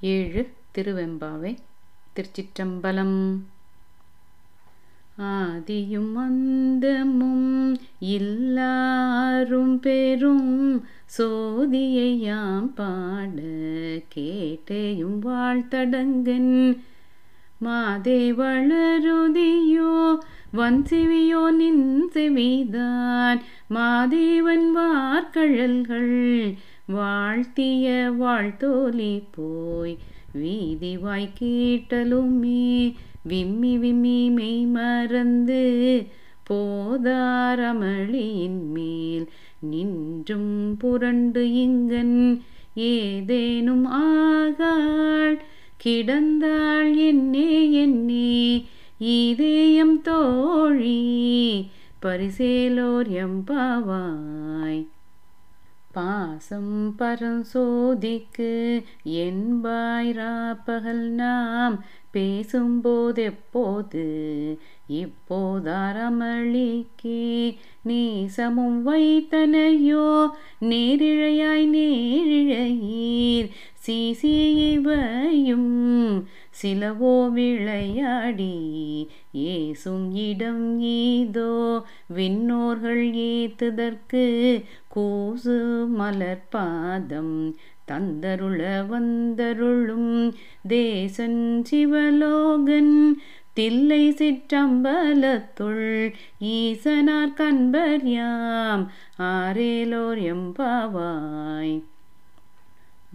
ஏழு திருவெம்பாவை திருச்சிற்றம்பலம். ஆதியும் அந்தமும் இல்லாரும் பெரும் சோதியையாம் பாட கேட்டேயும் வாழ்த்தடங்கன். மாதே வளருதியோ வன் செவியோ நின் செவிதான் மாதேவன் வார்கழல்கள் வாழ்த்திய வாழ்த்தோலி போய் வீதி வாய் கேட்டலுமே விம்மி விம்மி மெய் மறந்து போதாரமளியின் மேல் நின்றும் புரண்டு இங்கன் ஏதேனும் ஆகாள் கிடந்தாள் என்னே என்னே இதயம் தோழி பரிசேலோர் எம்பாவாய் பாசம் பரஞ்சோதிக்கு என்பாய் ராப்பகல் நாம் பேசும்போதெப்போது? இப்போதாரமளிக்கே நேசமும் வைத்தனையோ? நேரிழையாய் நேரிழையீர் சீசியவையும் சிலவோ விளையாடி ஏசும் இடம் ஏதோ? விண்ணோர்கள் ஏத்துதற்கு கூசு மலர்பாதம் தந்தருள வந்தருளும் தேசன் சிவலோகன் தில்லை சிற்றம்பலத்துள் ஈசனார் கண்பர் யாம் ஆரேலோர் எம்பாவாய்.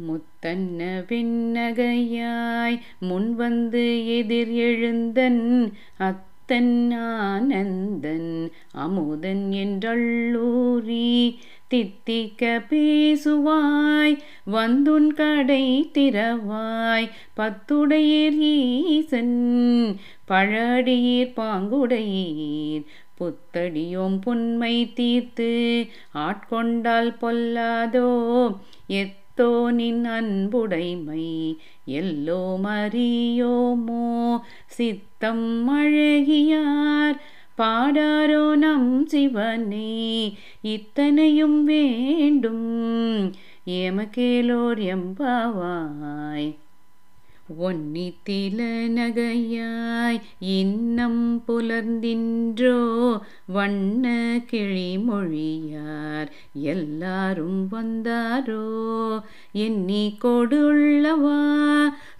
முத்தன்ன விண்ணகையாய் முன்வந்து எதிர் எழுந்தன் அத்தன் ஆனந்தன் அமுதன் என்றள்ளூரி. தித்திக்க பேசுவாய் வந்துன் கடை திறவாய் பத்துடையீர் ஈசன் பழடியீர் பாங்குடையீர் புத்தடியோம் புன்மை தீர்த்து ஆட்கொண்டால் பொல்லாதோ எத்தோ நின் அன்புடைமை எல்லோ மறியோமோ சித்தம் அழகியார் பாடாரோ நம் சிவனே இத்தனையும் வேண்டும். ஏமக்கேலோர் எம்பாவாய். ஒன்னித்தில நகையாய் இன்னம் புலர்ந்தின்றோ வண்ண கிழிமொழியார் எல்லாரும் வந்தாரோ? எண்ணி கொடுள்ளவா?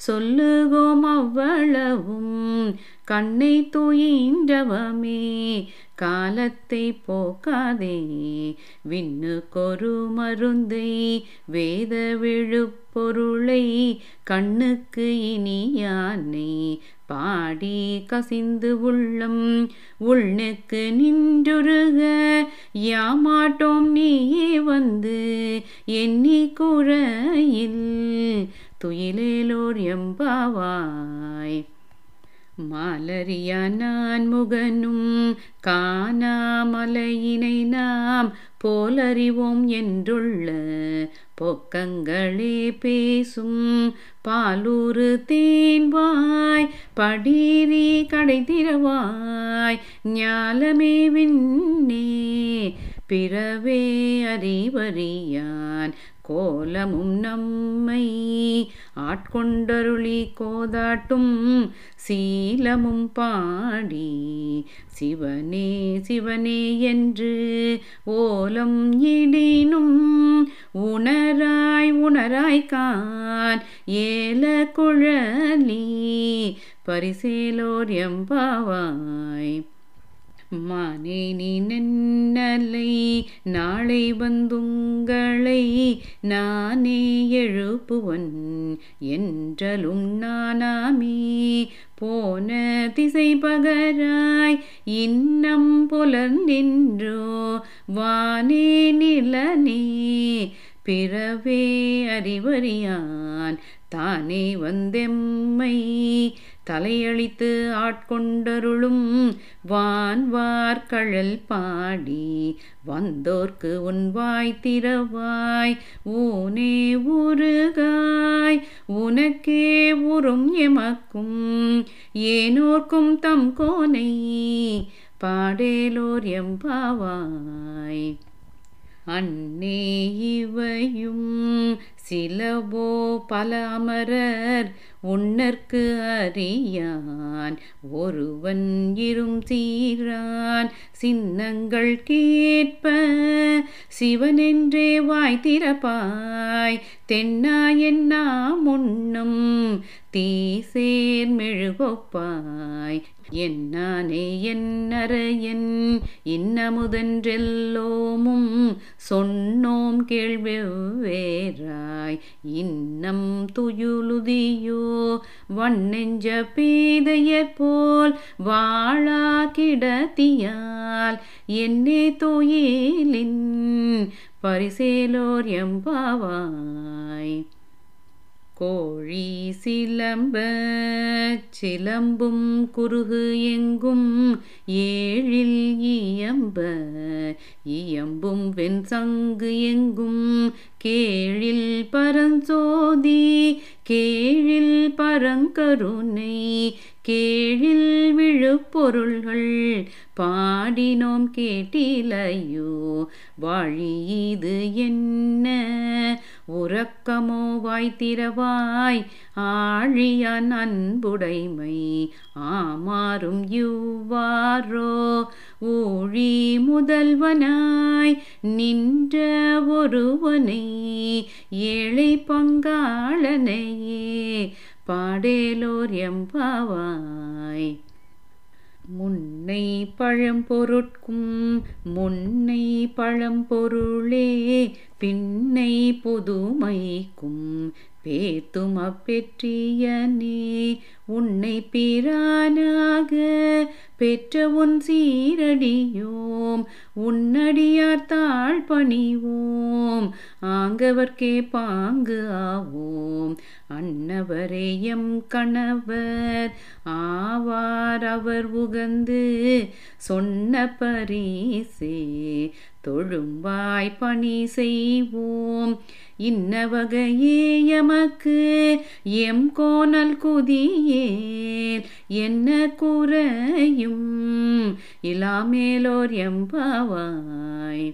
சொல்லுகோம் அவ்வளவும் கண்ணை தூயின்றவமே காலத்தை போக்காதே விண்ணு கொரு மருந்தை வேத விழுப்பு பொருளை கண்ணுக்கு இனியானை பாடி கசிந்து உள்ளம் உள்நெக்கு நின்றுருக. யாமாட்டோம் நீயே வந்து எண்ணி குறையில் துயிலேலோர் எம்பாவாய். மாலரியா நான் முகனும் காணாமலையினை நாம் போலறிவோம் என்றுள்ள பொக்கங்களே பேசும் பாலூறு தேன்வாய் படீரி கடை திறவாய் ஞாலமே விண்ணே பிறவே அறிவறியான் கோலமும் நம்மை ஆட்கொண்டருளி கோதாட்டும் சீலமும் பாடி. சிவனே சிவனே என்று ஓலம் இடினும் உணராய் உணராய் கான் ஏல குழலி பரிசேலோர் எம்பாவாய். மானே நீ நன்னலை நாளை வந்துங்களை நானே எழுப்புவன் என்றலும் நானாமே. போன திசை பகராய் இன்னம் புலர்ந்தின்றோ வானே நிலனே பிறவே அறிவறியான் தானே வந்தெம்மை. தலையழித்து ஆட்கொண்டருளும் வான்வார் கழல் பாடி வந்தோர்க்கு உன்வாய் திறவாய். ஊனே உருகாய் உனக்கே உறும் எமக்கும். ஏனோர்க்கும் தம் கோனை பாடேலோர் எம்பாவாய் அன்னே இவையும் சிலவோ பல அமரர் உன்னற்கு அறியான். ஒருவன் இரும் சீரான் சின்னங்கள் கேட்ப சிவனென்றே வாய் திறப்பாய். தென்னா என்னா தீசேர் மெழுகொப்பாய். என்னானே என்னறையன் இன்னமுதன்றெல்லோமும் சொன்னோம் கேள்வெவ்வேறாய் இன்னம் துயுலுதியோ வண்ணெஞ்ச பேதையர் போல் வாழா கிடத்தியால். என்னே தோயிலின் பரிசேலோர் எம்பாவாய். கோழி சிலம்ப சிலம்பும் குறுகு எங்கும் ஏழில் இயம்ப இயம்பும் வெண் சங்கு எங்கும் கேழில் பரஞ்சோதி கேழில் பரங்கருணை கேழில் விழுப்பொருள்கள் பாடினோம் கேட்டிலையோ வாழி இது என்ன? உறக்கமோ வாய்த்திரவாய் திறவாய் ஆழியான் அன்புடைமை ஆமாறும் இவ்வாறோ ஊழி முதல்வனாய் நின்ற ஒருவனை ஏழை பங்காளனையே பாடேலோர் எம்பாவாய். முன்னை பழம்பொருட்கும் முன்னை பழம்பொருளே பின்னை புதுமைக்கும். பேத்தும் அப்பெற்றியனே உன்னை பிரானாக பெற்ற உன் சீரடியோம் உன்னடியார் தாழ் பணிவோம் ஆங்கவர்க்கே பாங்கு ஆவோம். அன்னவரே எம் கணவர் ஆவார் அவர் உகந்து சொன்ன பரிசே தொழும்பாய் பணி செய்வோம். இன்ன வகையே எமக்கு எம் கோணல் குதியேல் என்ன குறையும் இலாமேலோர் எம்பாவாய்.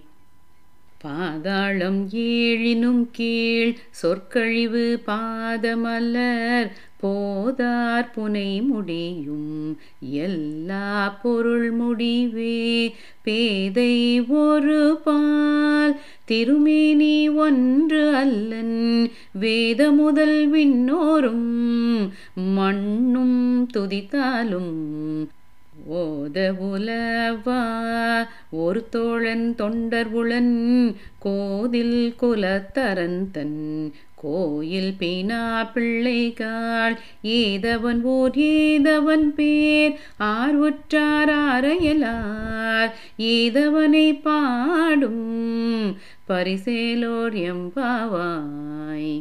பாதாளம் ஏழினும் கீழ் சொற்கழிவு பாதமலர் போதார் புனை முடியும். எல்லா பொருள் முடிவே பேதை ஒரு பால். திருமேனி ஒன்று அல்லன் வேத முதல் விண்ணோரும். மண்ணும் துதித்தாலும் ஓத உலவா ஒரு தோழன் தொண்டர் உளன் கோதில் குலத்தரந்தன் கோயில் பீனா பிள்ளைகாள் ஏதவன் ஓர் ஏதவன் பேர் ஆர் உற்றார் ஆரையலார் ஏதவனை பாடும் பரிசேலோர் எம்பாவாய்